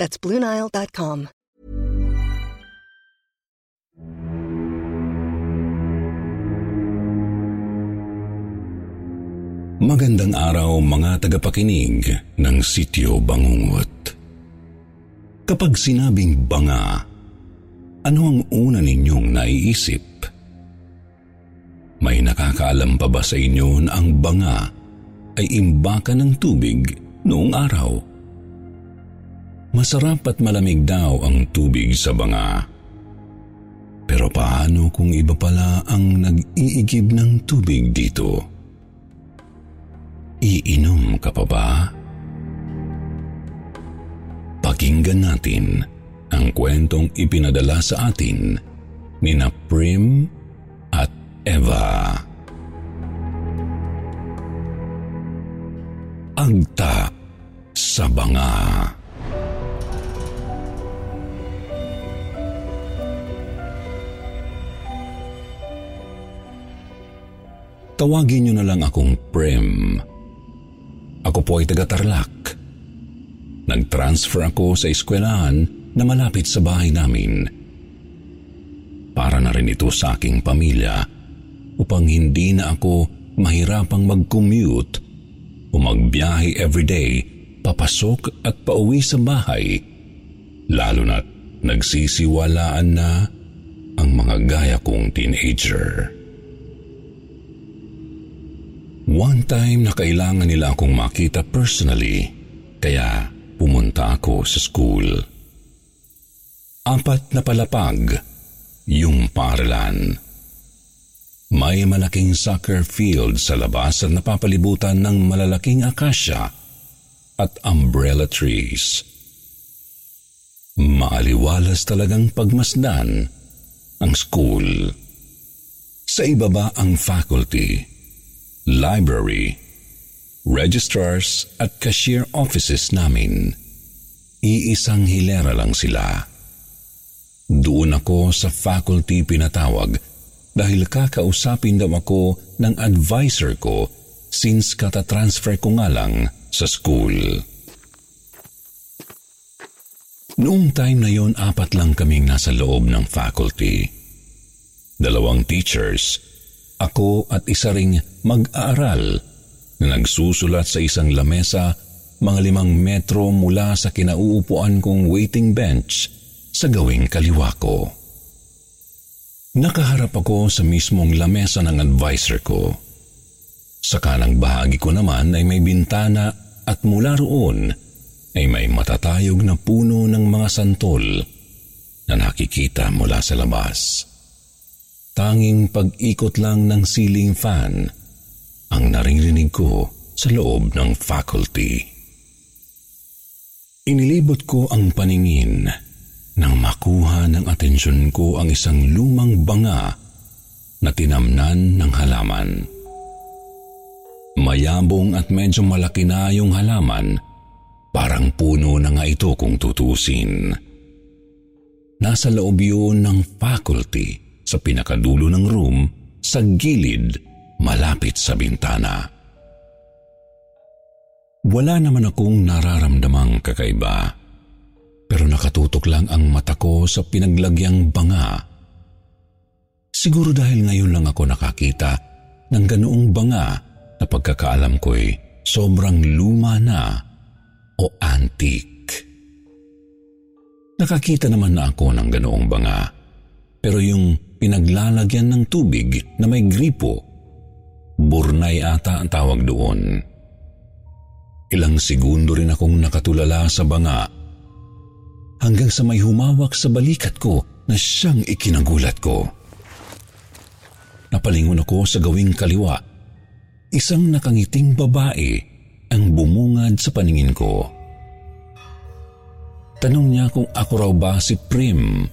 That's BlueNile.com. Magandang araw mga tagapakinig ng Sityo Bangungot. Kapag sinabing banga, ano ang una ninyong naiisip? May nakakaalam pa ba sa inyo na ang banga ay imbakan ng tubig noong araw? Masarap at malamig daw ang tubig sa banga. Pero paano kung iba pala ang nag-iigib ng tubig dito? Iinom ka pa ba? Pakinggan natin ang kwentong ipinadala sa atin ni na Prim at Eva. Agta sa Banga Tawagin niyo na lang akong Prim. Ako po ay taga-Tarlac. Nag-transfer ako sa eskwelahan na malapit sa bahay namin. Para na rin ito sa aking pamilya upang hindi na ako mahirapang mag-commute o magbiyahe everyday papasok at pauwi sa bahay lalo na't nagsisiwalaan na ang mga gaya kong teenager. One time na kailangan nila akong makita personally, kaya pumunta ako sa school. Apat na palapag yung paaralan. May malaking soccer field sa labas at napapalibutan ng malalaking akasya at umbrella trees. Maaliwalas talagang pagmasdan ang school. Sa ibaba ang faculty library, registrars at cashier offices namin. Iisang hilera lang sila. Doon ako sa faculty pinatawag dahil kakausapin daw ako ng advisor ko since katatransfer ko nga lang sa school. Noong time na yon apat lang kaming nasa loob ng faculty. Dalawang teachers ako at isa ring mag-aaral na nagsusulat sa isang lamesa mga limang metro mula sa kinauupuan kong waiting bench sa gawing kaliwa ko. Nakaharap ako sa mismong lamesa ng advisor ko. Sa kanang bahagi ko naman ay may bintana at mula roon ay may matatayog na puno ng mga santol na nakikita mula sa labas. Tanging pag-ikot lang ng ceiling fan ang naririnig ko sa loob ng faculty. Inilibot ko ang paningin nang makuha ng atensyon ko ang isang lumang banga na tinamnan ng halaman. Mayabong at medyo malaki na yung halaman, parang puno na nga ito kung tutusin. Nasa loob yun ng faculty sa pinakadulo ng room sa gilid malapit sa bintana. Wala naman akong nararamdamang kakaiba pero nakatutok lang ang mata ko sa pinaglagyang banga. Siguro dahil ngayon lang ako nakakita ng ganoong banga na pagkakaalam ko'y sobrang luma na o antique. Nakakita naman na ako ng ganoong banga pero yung pinaglalagyan ng tubig na may gripo. Burnay ata ang tawag doon. Ilang segundo rin akong nakatulala sa banga hanggang sa may humawak sa balikat ko na siyang ikinagulat ko. Napalingon ako sa gawing kaliwa. Isang nakangiting babae ang bumungad sa paningin ko. Tanong niya kung ako raw ba si Prim,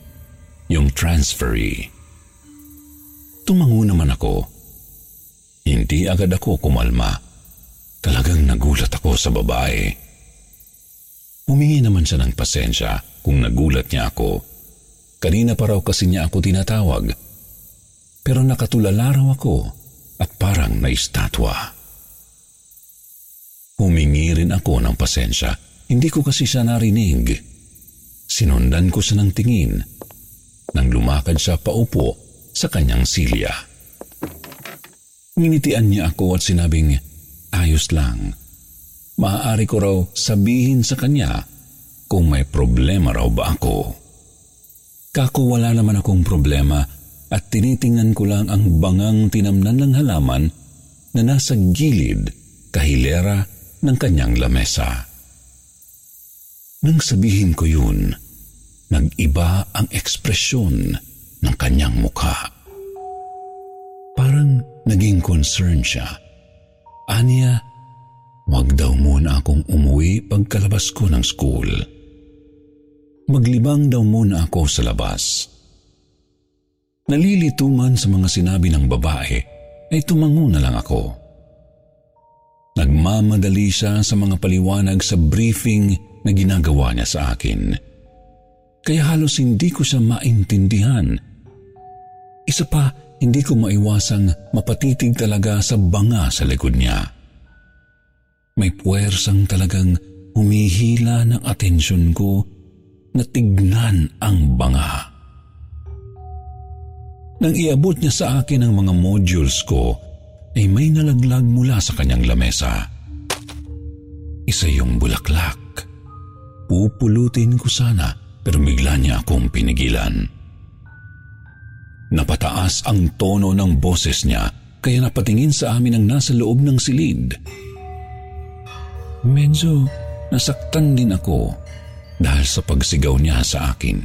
yung transferee. Tumango naman ako. Hindi agad ako kumalma. Talagang nagulat ako sa babae. Humingi naman siya ng pasensya kung nagulat niya ako. Kanina pa raw kasi niya ako tinatawag. Pero nakatulala raw ako at parang naistatwa. Humingi rin ako ng pasensya. Hindi ko kasi siya narinig. Sinundan ko siya ng tingin nang lumakad siya paupo sa kanyang silya. Nginitian niya ako at sinabing, ayos lang. Maaari ko raw sabihin sa kanya kung may problema raw ba ako. Kako wala naman akong problema at tinitingnan ko lang ang bangang tinamnan ng halaman na nasa gilid kahilera ng kanyang lamesa. Nang sabihin ko yun, nag-iba ang ekspresyon ng kanyang mukha. Parang naging concern siya. Anya, wag daw muna akong umuwi pagkalabas ko ng school. Maglibang daw muna ako sa labas. Nalilito man sa mga sinabi ng babae, ay tumango na lang ako. Nagmamadali siya sa mga paliwanag sa briefing na ginagawa niya sa akin. Kaya halos hindi ko siya maintindihan. Isa pa, hindi ko maiwasang mapatitig talaga sa banga sa likod niya. May puwersang talagang humihila ng atensyon ko na tignan ang banga. Nang iabot niya sa akin ang mga modules ko, ay may nalaglag mula sa kanyang lamesa. Isa yung bulaklak. Pupulutin ko sana pero bigla niya akong pinigilan. Napataas ang tono ng boses niya kaya napatingin sa amin ang nasa loob ng silid. Medyo nasaktan din ako dahil sa pagsigaw niya sa akin.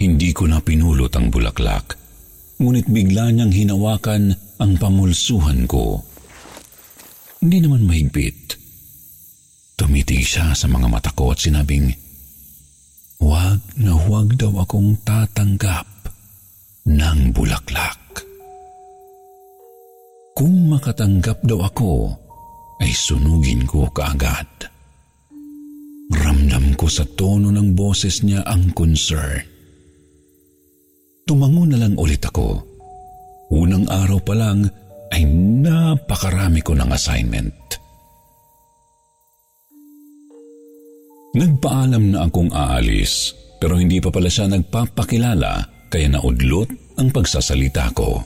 Hindi ko na pinulot ang bulaklak, ngunit bigla niyang hinawakan ang pamulsuhan ko. Hindi naman mahigpit. Tumitig siya sa mga mata ko at sinabing, Huwag na huwag daw akong tatanggap ng bulaklak. Kung makatanggap daw ako, ay sunugin ko kaagad. Ramdam ko sa tono ng boses niya ang concern. Tumango na lang ulit ako. Unang araw pa lang ay napakarami ko ng assignment. Nagpaalam na akong aalis pero hindi pa pala siya nagpapakilala kaya naudlot ang pagsasalita ko.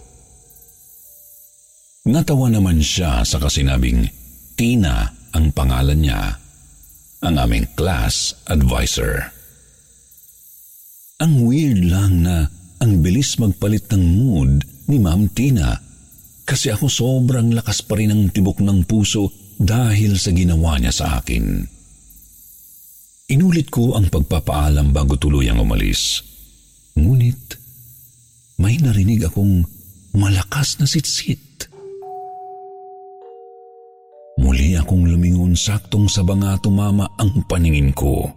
Natawa naman siya sa kasinabing Tina ang pangalan niya, ang aming class advisor. Ang weird lang na ang bilis magpalit ng mood ni Ma'am Tina kasi ako sobrang lakas pa rin ang tibok ng puso dahil sa ginawa niya sa akin. Inulit ko ang pagpapaalam bago tuluyang umalis. Ngunit may narinig akong malakas na sitsit. Muli akong lumingon saktong sa banga tumama ang paningin ko.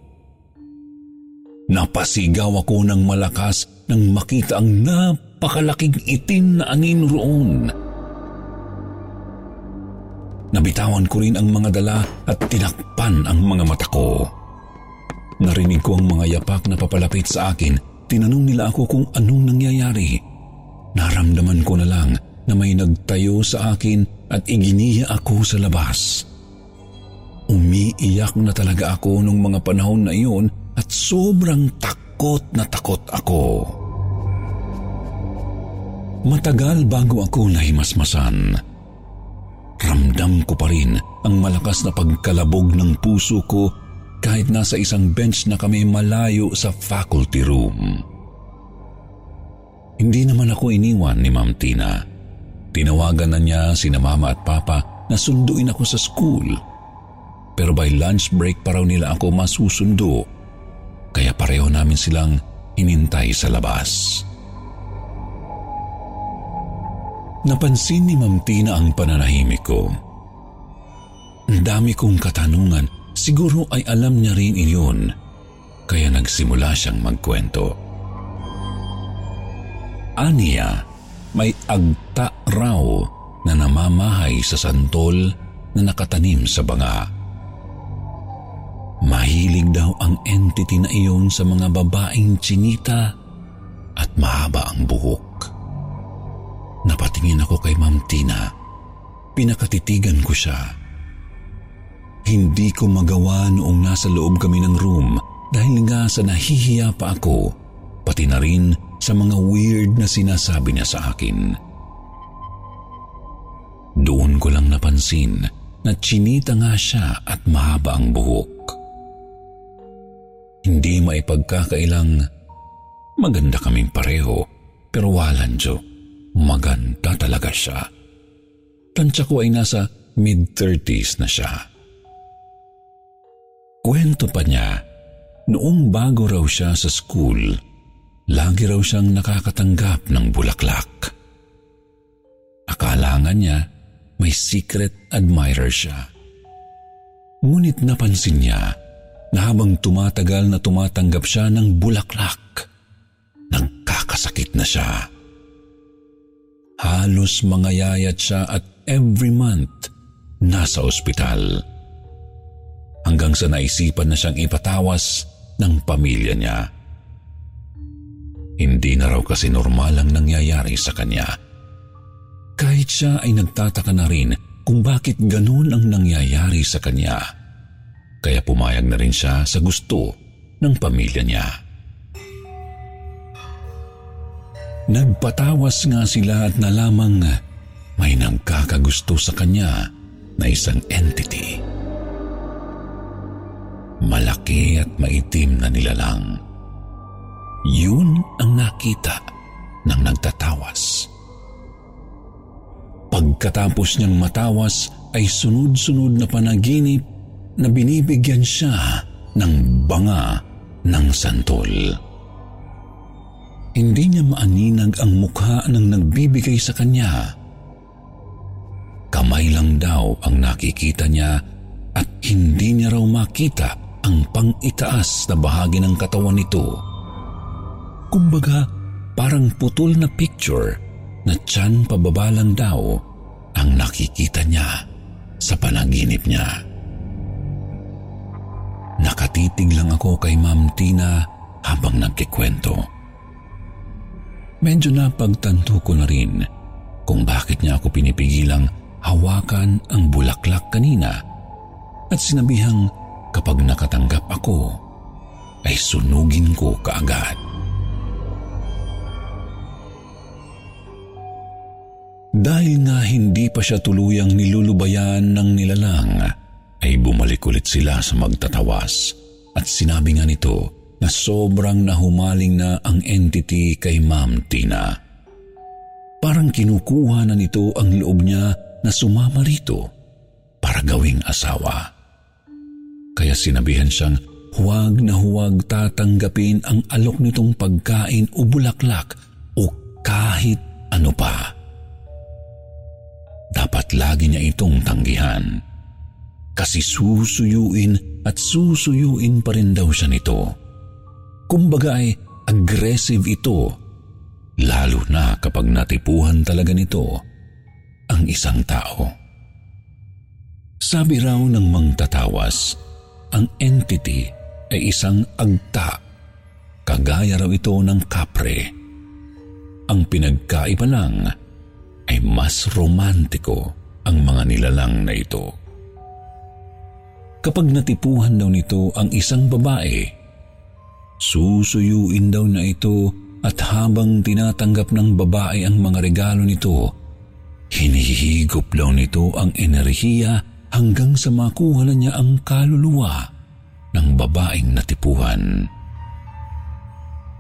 Napasigaw ako ng malakas nang makita ang napakalaking itim na angin roon. Nabitawan ko rin ang mga dala at tinakpan ang mga mata ko. Narinig ko ang mga yapak na papalapit sa akin. Tinanong nila ako kung anong nangyayari. Naramdaman ko na lang na may nagtayo sa akin at iginiya ako sa labas. Umiiyak na talaga ako nung mga panahon na iyon at sobrang takot na takot ako. Matagal bago ako nahimasmasan. Ramdam ko pa rin ang malakas na pagkalabog ng puso ko kahit nasa isang bench na kami malayo sa faculty room. Hindi naman ako iniwan ni Ma'am Tina. Tinawagan na niya sina mama at papa na sunduin ako sa school. Pero by lunch break pa raw nila ako masusundo kaya pareho namin silang inintay sa labas. Napansin ni Ma'am Tina ang pananahimik ko. Ang dami kong katanungan, Siguro ay alam niya rin iyon, kaya nagsimula siyang magkwento. Aniya, may agta raw na namamahay sa santol na nakatanim sa banga. Mahilig daw ang entity na iyon sa mga babaeng chinita at mahaba ang buhok. Napatingin ako kay Ma'am Tina. Pinakatitigan ko siya hindi ko magawa noong nasa loob kami ng room dahil nga sa nahihiya pa ako, pati na rin sa mga weird na sinasabi niya sa akin. Doon ko lang napansin na chinita nga siya at mahaba ang buhok. Hindi maipagkakailang maganda kaming pareho pero walan jo, maganda talaga siya. Tansya ko ay nasa mid-30s na siya. Kwento pa niya, noong bago raw siya sa school, lagi raw siyang nakakatanggap ng bulaklak. Akala nga niya may secret admirer siya. Ngunit napansin niya na habang tumatagal na tumatanggap siya ng bulaklak, nagkakasakit na siya. Halos mangayayat siya at every month nasa ospital hanggang sa naisipan na siyang ipatawas ng pamilya niya. Hindi na raw kasi normal ang nangyayari sa kanya. Kahit siya ay nagtataka na rin kung bakit ganun ang nangyayari sa kanya. Kaya pumayag na rin siya sa gusto ng pamilya niya. Nagpatawas nga sila at nalamang may nagkakagusto sa kanya na isang entity malaki at maitim na nilalang. Yun ang nakita ng nagtatawas. Pagkatapos niyang matawas ay sunod-sunod na panaginip na binibigyan siya ng banga ng santol. Hindi niya maaninag ang mukha ng nagbibigay sa kanya. Kamay lang daw ang nakikita niya at hindi niya raw makita ang pang-itaas na bahagi ng katawan nito. Kumbaga, parang putol na picture na tiyan pababa lang daw ang nakikita niya sa panaginip niya. Nakatitig lang ako kay Ma'am Tina habang nagkikwento. Medyo napagtanto ko na rin kung bakit niya ako pinipigilang hawakan ang bulaklak kanina at sinabihang kapag nakatanggap ako, ay sunugin ko kaagad. Dahil nga hindi pa siya tuluyang nilulubayan ng nilalang, ay bumalik ulit sila sa magtatawas at sinabi nga nito na sobrang nahumaling na ang entity kay Ma'am Tina. Parang kinukuha na nito ang loob niya na sumama rito para gawing asawa kaya sinabihan siyang huwag na huwag tatanggapin ang alok nitong pagkain o bulaklak o kahit ano pa. Dapat lagi niya itong tanggihan. Kasi susuyuin at susuyuin pa rin daw siya nito. Kumbaga ay aggressive ito, lalo na kapag natipuhan talaga nito ang isang tao. Sabi raw ng mangtatawas, ang entity ay isang agta. Kagaya raw ito ng kapre. Ang pinagkaiba lang ay mas romantiko ang mga nilalang na ito. Kapag natipuhan daw nito ang isang babae, susuyuin daw na ito at habang tinatanggap ng babae ang mga regalo nito, hinihigop daw nito ang enerhiya hanggang sa makuha na niya ang kaluluwa ng babaeng natipuhan.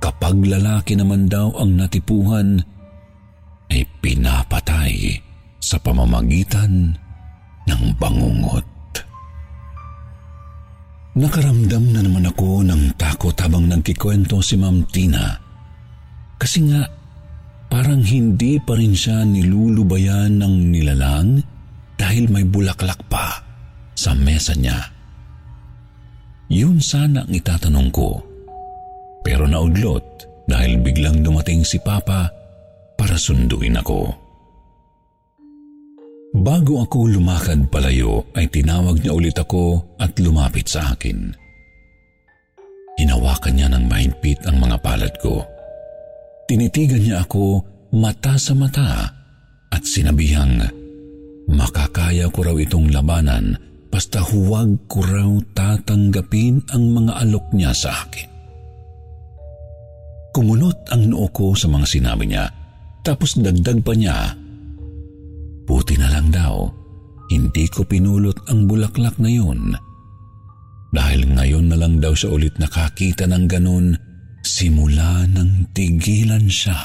Kapag lalaki naman daw ang natipuhan, ay pinapatay sa pamamagitan ng bangungot. Nakaramdam na naman ako ng takot habang nagkikwento si Ma'am Tina. Kasi nga, parang hindi pa rin siya nilulubayan ng nilalang dahil may bulaklak pa sa mesa niya. Yun sana ang itatanong ko. Pero naudlot dahil biglang dumating si Papa para sunduin ako. Bago ako lumakad palayo ay tinawag niya ulit ako at lumapit sa akin. Hinawakan niya ng mahigpit ang mga palad ko. Tinitigan niya ako mata sa mata at sinabihang makakaya ko raw itong labanan basta huwag ko raw tatanggapin ang mga alok niya sa akin. Kumunot ang noo ko sa mga sinabi niya, tapos dagdag pa niya, Buti na lang daw, hindi ko pinulot ang bulaklak na yun. Dahil ngayon na lang daw siya ulit nakakita ng ganun, simula nang tigilan siya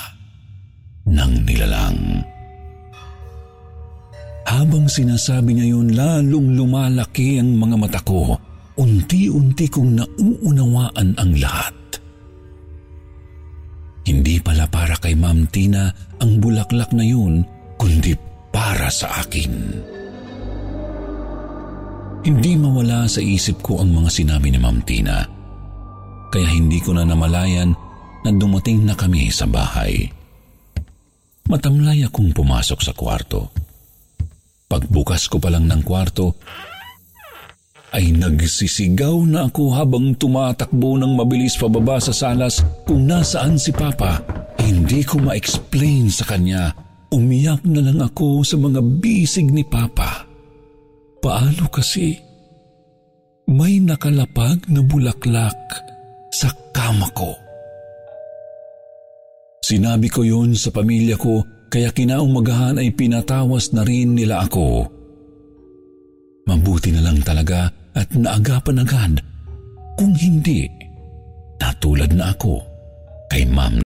ng nilalang. Habang sinasabi niya yun, lalong lumalaki ang mga mata ko. Unti-unti kong nauunawaan ang lahat. Hindi pala para kay Ma'am Tina ang bulaklak na yun, kundi para sa akin. Hindi mawala sa isip ko ang mga sinabi ni Ma'am Tina. Kaya hindi ko na namalayan na dumating na kami sa bahay. Matamlay akong pumasok sa kwarto. Pagbukas ko pa lang ng kwarto, ay nagsisigaw na ako habang tumatakbo ng mabilis pababa sa salas kung nasaan si Papa. Hindi ko ma-explain sa kanya. Umiyak na lang ako sa mga bisig ni Papa. Paano kasi? May nakalapag na bulaklak sa kama ko. Sinabi ko yon sa pamilya ko kaya kinaumagahan ay pinatawas na rin nila ako. Mabuti na lang talaga at naagapan agad kung hindi natulad na ako kay Ma'am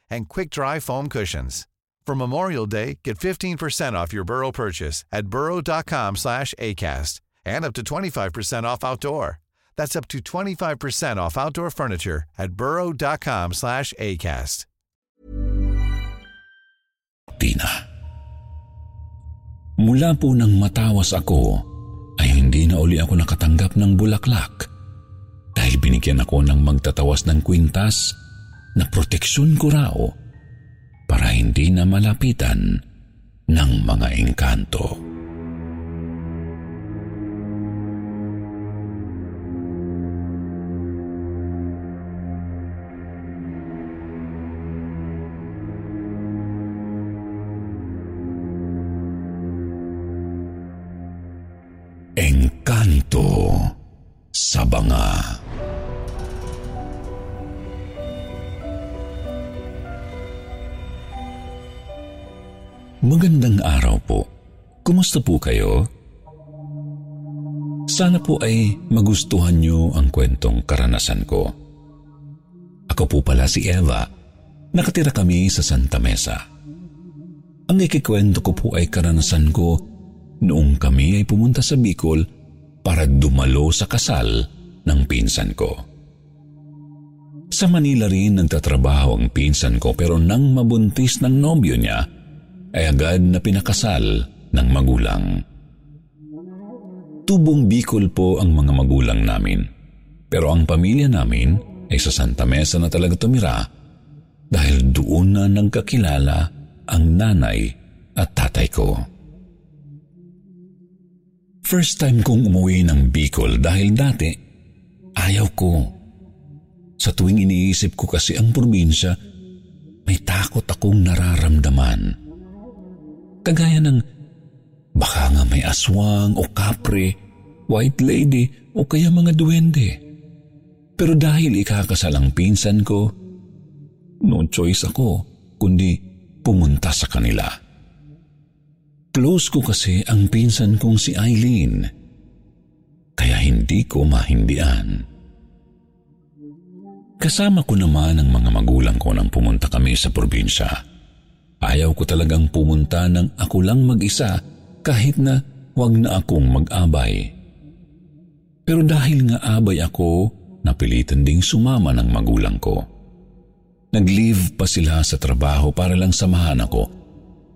and quick-dry foam cushions. For Memorial Day, get 15% off your Burrow purchase at burrow.com slash ACAST and up to 25% off outdoor. That's up to 25% off outdoor furniture at burrow.com slash ACAST. Tina. Mula po nang matawas ako, ay hindi na uli ako nakatanggap ng bulaklak dahil binigyan ako ng magtatawas ng kwintas na proteksyon ko raw para hindi na malapitan ng mga engkanto. Engkanto sa banga. Magandang araw po. Kumusta po kayo? Sana po ay magustuhan niyo ang kwentong karanasan ko. Ako po pala si Eva. Nakatira kami sa Santa Mesa. Ang ikikwento ko po ay karanasan ko noong kami ay pumunta sa Bicol para dumalo sa kasal ng pinsan ko. Sa Manila rin nagtatrabaho ang pinsan ko pero nang mabuntis ng nobyo niya, ay agad na pinakasal ng magulang. Tubong Bicol po ang mga magulang namin. Pero ang pamilya namin ay sa Santa Mesa na talaga tumira dahil doon na nang kakilala ang nanay at tatay ko. First time kong umuwi ng Bicol dahil dati ayaw ko. Sa tuwing iniisip ko kasi ang probinsya, may takot akong nararamdaman. Kagaya ng baka nga may aswang o kapre white lady o kaya mga duwende. Pero dahil ikakasal ang pinsan ko, no choice ako kundi pumunta sa kanila. Close ko kasi ang pinsan kong si Eileen, kaya hindi ko mahindian. Kasama ko naman ang mga magulang ko nang pumunta kami sa probinsya. Ayaw ko talagang pumunta ng ako lang mag-isa kahit na wag na akong mag-abay. Pero dahil nga abay ako, napilitan ding sumama ng magulang ko. Nag-leave pa sila sa trabaho para lang samahan ako.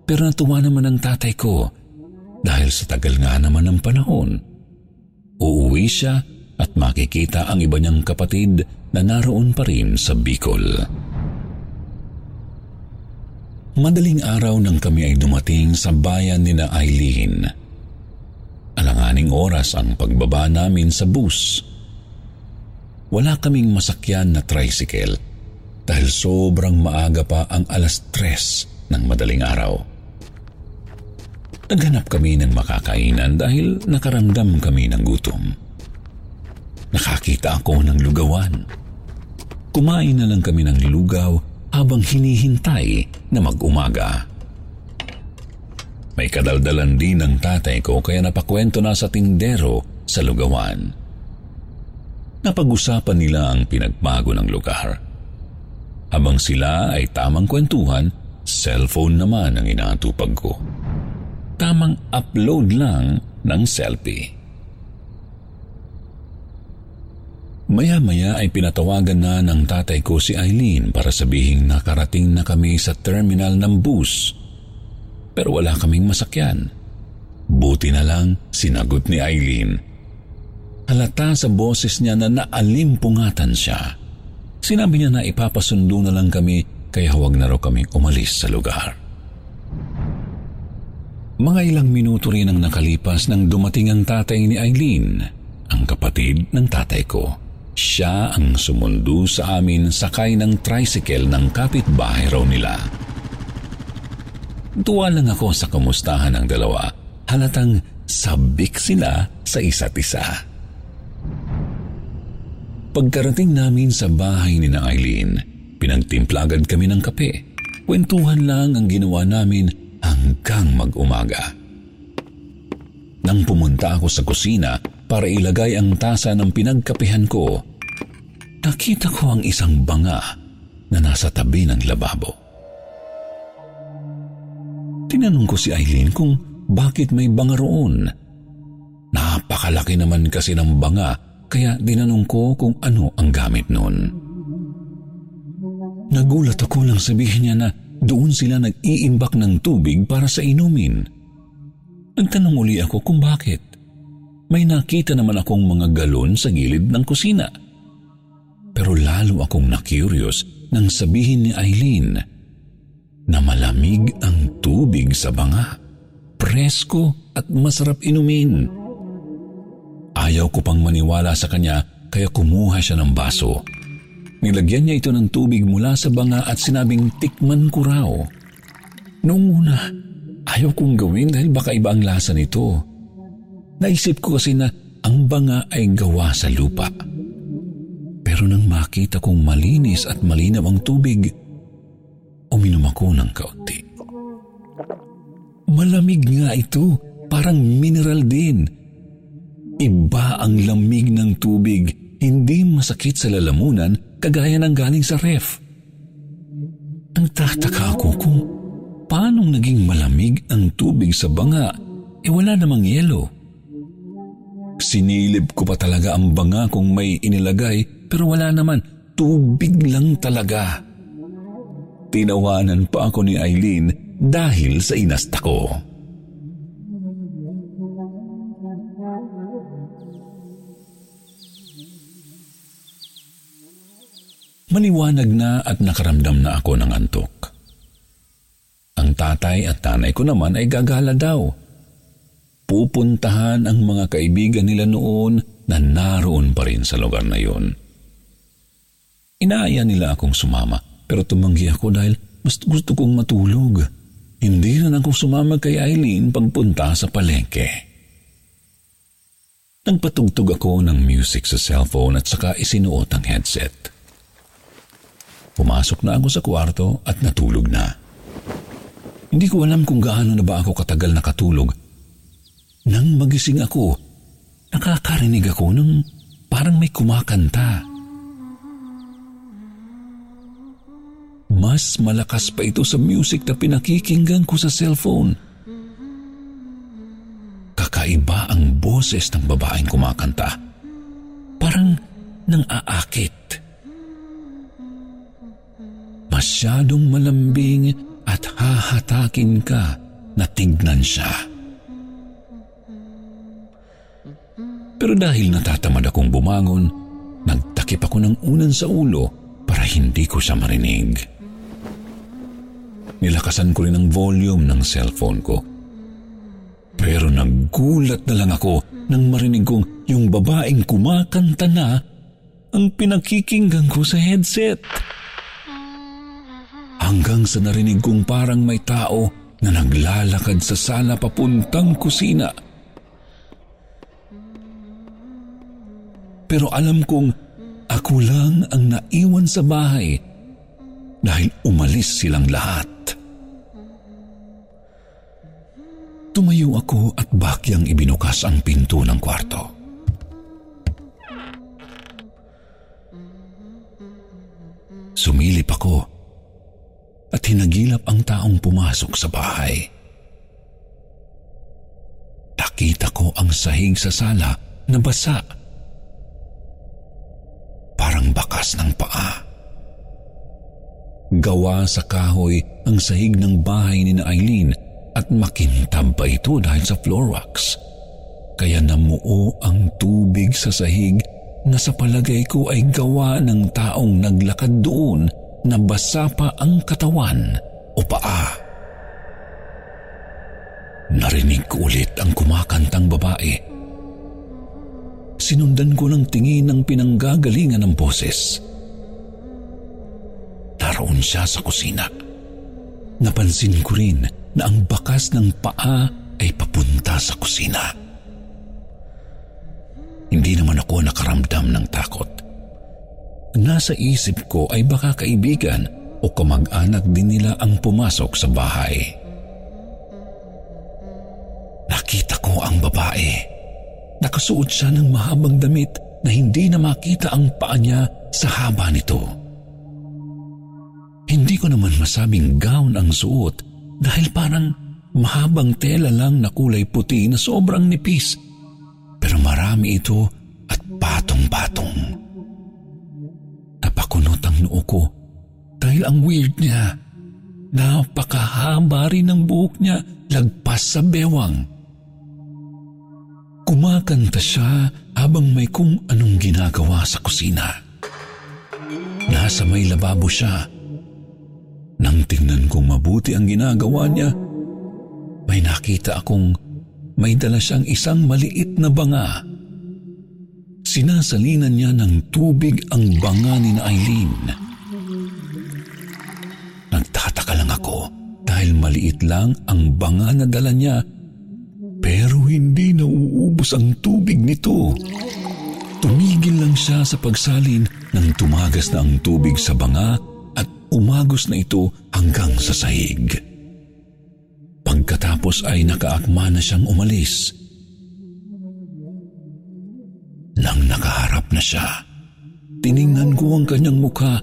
Pero natuwa naman ang tatay ko dahil sa tagal nga naman ng panahon. Uuwi siya at makikita ang iba niyang kapatid na naroon pa rin sa Bicol. Madaling araw nang kami ay dumating sa bayan ni na Eileen. Alanganing oras ang pagbaba namin sa bus. Wala kaming masakyan na tricycle dahil sobrang maaga pa ang alas tres ng madaling araw. Naghanap kami ng makakainan dahil nakaramdam kami ng gutom. Nakakita ako ng lugawan. Kumain na lang kami ng lugaw habang hinihintay na mag-umaga. May kadaldalan din ng tatay ko kaya napakwento na sa tindero sa lugawan. Napag-usapan nila ang pinagbago ng lugar. Habang sila ay tamang kwentuhan, cellphone naman ang inaatupag ko. Tamang upload lang ng selfie. Maya-maya ay pinatawagan na ng tatay ko si Eileen para sabihing nakarating na kami sa terminal ng bus. Pero wala kaming masakyan. Buti na lang sinagot ni Eileen. Halata sa boses niya na naalimpungatan siya. Sinabi niya na ipapasundo na lang kami kaya huwag na raw kami umalis sa lugar. Mga ilang minuto rin ang nakalipas nang dumating ang tatay ni Eileen, ang kapatid ng tatay ko. Siya ang sumundo sa amin sakay ng tricycle ng kapitbahay raw nila. Tuwa lang ako sa kamustahan ng dalawa. Halatang sabik sila sa isa't isa. Pagkarating namin sa bahay ni na Eileen, pinagtimpla agad kami ng kape. Kwentuhan lang ang ginawa namin hanggang mag-umaga. Nang pumunta ako sa kusina para ilagay ang tasa ng pinagkapihan ko, nakita ko ang isang banga na nasa tabi ng lababo. Tinanong ko si Eileen kung bakit may banga roon. Napakalaki naman kasi ng banga kaya dinanong ko kung ano ang gamit noon. Nagulat ako nang sabihin niya na doon sila nag-iimbak ng tubig para sa inumin. Nagtanong uli ako kung bakit. May nakita naman akong mga galon sa gilid ng kusina. Pero lalo akong na-curious nang sabihin ni Eileen na malamig ang tubig sa banga. Presko at masarap inumin. Ayaw ko pang maniwala sa kanya kaya kumuha siya ng baso. Nilagyan niya ito ng tubig mula sa banga at sinabing tikman ko raw. Noong una, ayaw kong gawin dahil baka iba ang lasa nito. Naisip ko kasi na ang banga ay gawa sa lupa. Pero nang makita kong malinis at malinaw ang tubig, uminom ako ng kaunti. Malamig nga ito, parang mineral din. Iba ang lamig ng tubig, hindi masakit sa lalamunan kagaya ng galing sa ref. Ang tataka ako kung paano naging malamig ang tubig sa banga, e wala namang yelo. Sinilip ko pa talaga ang banga kung may inilagay pero wala naman, tubig lang talaga. Tinawanan pa ako ni Eileen dahil sa inasta ko. Maliwanag na at nakaramdam na ako ng antok. Ang tatay at tanay ko naman ay gagala daw. Pupuntahan ang mga kaibigan nila noon na naroon pa rin sa lugar na yun. Inaaya nila akong sumama pero tumanggi ako dahil mas gusto kong matulog. Hindi na ako sumama kay Eileen pagpunta sa palengke. Nagpatugtog ako ng music sa cellphone at saka isinuot ang headset. Pumasok na ako sa kwarto at natulog na. Hindi ko alam kung gaano na ba ako katagal nakatulog. Nang magising ako, nakakarinig ako ng parang may kumakanta. Mas malakas pa ito sa music na pinakikinggan ko sa cellphone. Kakaiba ang boses ng babaeng kumakanta. Parang nang aakit. Masyadong malambing at hahatakin ka na tignan siya. Pero dahil natatamad akong bumangon, nagtakip ako ng unan sa ulo para hindi ko siya marinig. Nilakasan ko rin ang volume ng cellphone ko. Pero nagulat na lang ako nang marinig kong yung babaeng kumakanta na ang pinakikinggan ko sa headset. Hanggang sa narinig kong parang may tao na naglalakad sa sala papuntang kusina. Pero alam kong ako lang ang naiwan sa bahay dahil umalis silang lahat. Tumayo ako at bakyang ibinukas ang pinto ng kwarto. Sumilip ako at hinagilap ang taong pumasok sa bahay. Nakita ko ang sahig sa sala na basa. Parang bakas ng paa. Gawa sa kahoy ang sahig ng bahay ni na Eileen at makintab pa ito dahil sa floor wax. Kaya namuo ang tubig sa sahig na sa palagay ko ay gawa ng taong naglakad doon na basa pa ang katawan o paa. Narinig ko ulit ang kumakantang babae. Sinundan ko ng tingin ng pinanggagalingan ng boses. Naroon siya sa kusina. Napansin ko rin na ang bakas ng paa ay papunta sa kusina. Hindi naman ako nakaramdam ng takot. Nasa isip ko ay baka kaibigan o kamag-anak din nila ang pumasok sa bahay. Nakita ko ang babae. Nakasuot siya ng mahabang damit na hindi na makita ang paa niya sa haba nito. Hindi ko naman masabing gown ang suot dahil parang mahabang tela lang na kulay puti na sobrang nipis. Pero marami ito at patong-patong. Napakunot ang noo ko dahil ang weird niya. Napakahaba rin ng buhok niya lagpas sa bewang. Kumakanta siya habang may kung anong ginagawa sa kusina. Nasa may lababo siya nang tingnan kong mabuti ang ginagawa niya, may nakita akong may dala siyang isang maliit na banga. Sinasalinan niya ng tubig ang banga ni na Eileen. Nagtataka lang ako dahil maliit lang ang banga na dala niya pero hindi nauubos ang tubig nito. Tumigil lang siya sa pagsalin nang tumagas na ang tubig sa banga umagos na ito hanggang sa sahig. Pagkatapos ay nakaakma na siyang umalis. Nang nakaharap na siya, tiningnan ko ang kanyang mukha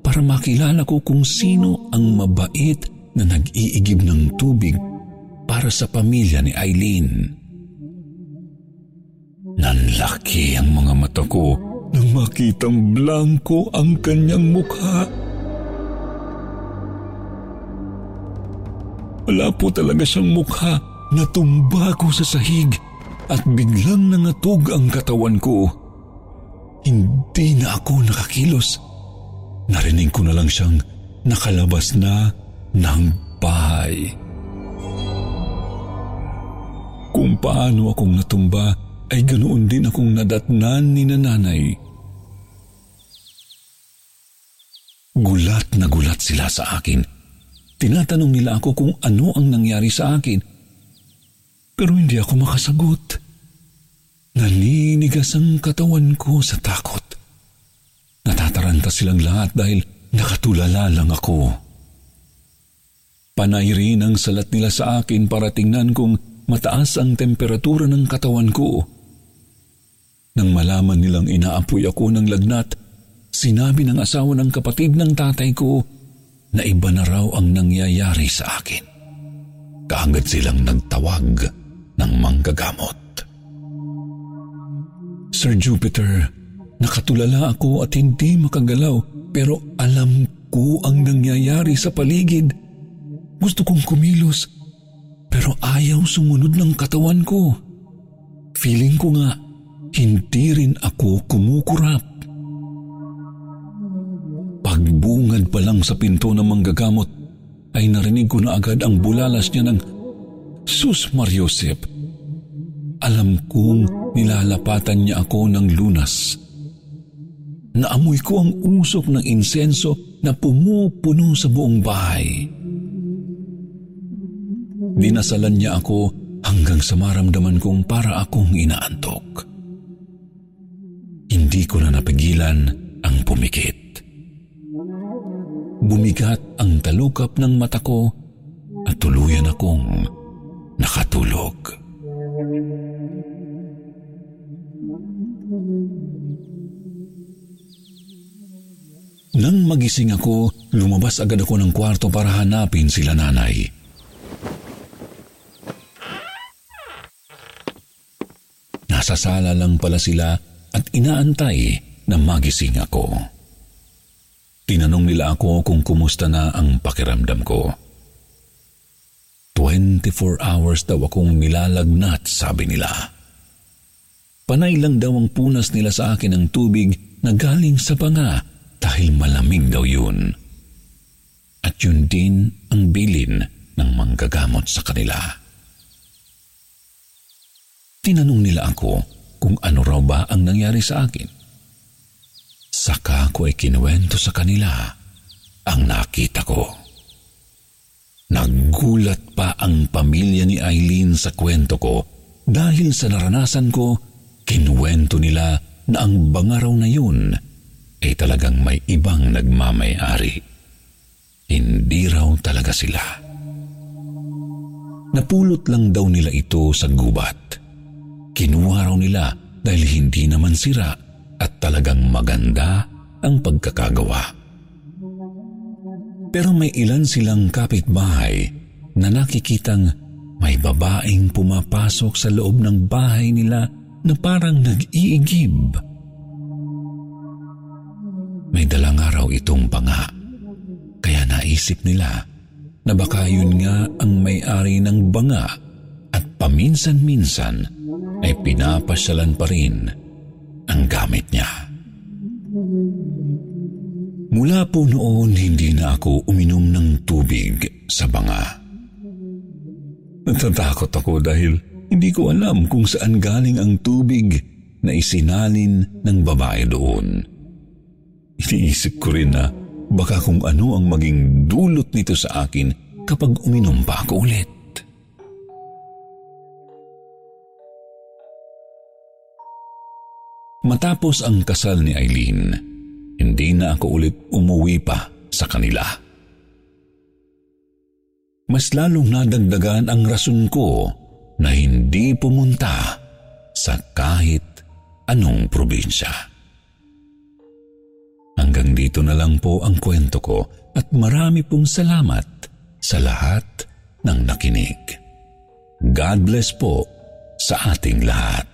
para makilala ko kung sino ang mabait na nag-iigib ng tubig para sa pamilya ni Eileen. Nanlaki ang mga mata ko nang makitang blanco ang kanyang mukha. Wala po talaga siyang mukha. Natumba ko sa sahig at biglang nangatog ang katawan ko. Hindi na ako nakakilos. Narinig ko na lang siyang nakalabas na ng bahay. Kung paano akong natumba ay ganoon din akong nadatnan ni nanay. Gulat na gulat sila sa akin Tinatanong nila ako kung ano ang nangyari sa akin. Pero hindi ako makasagot. Naninigas ang katawan ko sa takot. Natataranta silang lahat dahil nakatulala lang ako. Panay rin ang salat nila sa akin para tingnan kung mataas ang temperatura ng katawan ko. Nang malaman nilang inaapoy ako ng lagnat, sinabi ng asawa ng kapatid ng tatay ko na iba na raw ang nangyayari sa akin. Kaagad silang nagtawag ng manggagamot. Sir Jupiter, nakatulala ako at hindi makagalaw pero alam ko ang nangyayari sa paligid. Gusto kong kumilos pero ayaw sumunod ng katawan ko. Feeling ko nga hindi rin ako kumukurap. Pagbungad pa lang sa pinto ng manggagamot ay narinig ko na agad ang bulalas niya ng Sus Mariosep. Alam kong nilalapatan niya ako ng lunas. Naamoy ko ang usok ng insenso na pumupuno sa buong bahay. Dinasalan niya ako hanggang sa maramdaman kong para akong inaantok. Hindi ko na napigilan ang pumikit. Bumigat ang talukap ng mata ko at tuluyan akong nakatulog. Nang magising ako, lumabas agad ako ng kwarto para hanapin sila nanay. Nasa sala lang pala sila at inaantay na magising ako. Tinanong nila ako kung kumusta na ang pakiramdam ko. 24 hours daw akong nilalagnat, sabi nila. Panay lang daw ang punas nila sa akin ng tubig na galing sa panga dahil malamig daw yun. At yun din ang bilin ng manggagamot sa kanila. Tinanong nila ako kung ano raw ba ang nangyari sa akin. Saka ko ay kinuwento sa kanila ang nakita ko. Naggulat pa ang pamilya ni Eileen sa kwento ko dahil sa naranasan ko, kinuwento nila na ang bangaraw na yun ay talagang may ibang nagmamayari. Hindi raw talaga sila. Napulot lang daw nila ito sa gubat. Kinuha raw nila dahil hindi naman sira at talagang maganda ang pagkakagawa. Pero may ilan silang kapitbahay na nakikitang may babaeng pumapasok sa loob ng bahay nila na parang nag-iigib may dalang araw itong panga. Kaya naisip nila na baka yun nga ang may-ari ng banga at paminsan-minsan ay pinapasyalan pa rin ang gamit niya. Mula po noon, hindi na ako uminom ng tubig sa banga. Natatakot ako dahil hindi ko alam kung saan galing ang tubig na isinalin ng babae doon. Iniisip ko rin na baka kung ano ang maging dulot nito sa akin kapag uminom pa ako ulit. Matapos ang kasal ni Eileen, hindi na ako ulit umuwi pa sa kanila. Mas lalong nadagdagan ang rason ko na hindi pumunta sa kahit anong probinsya. Hanggang dito na lang po ang kwento ko at marami pong salamat sa lahat ng nakinig. God bless po sa ating lahat.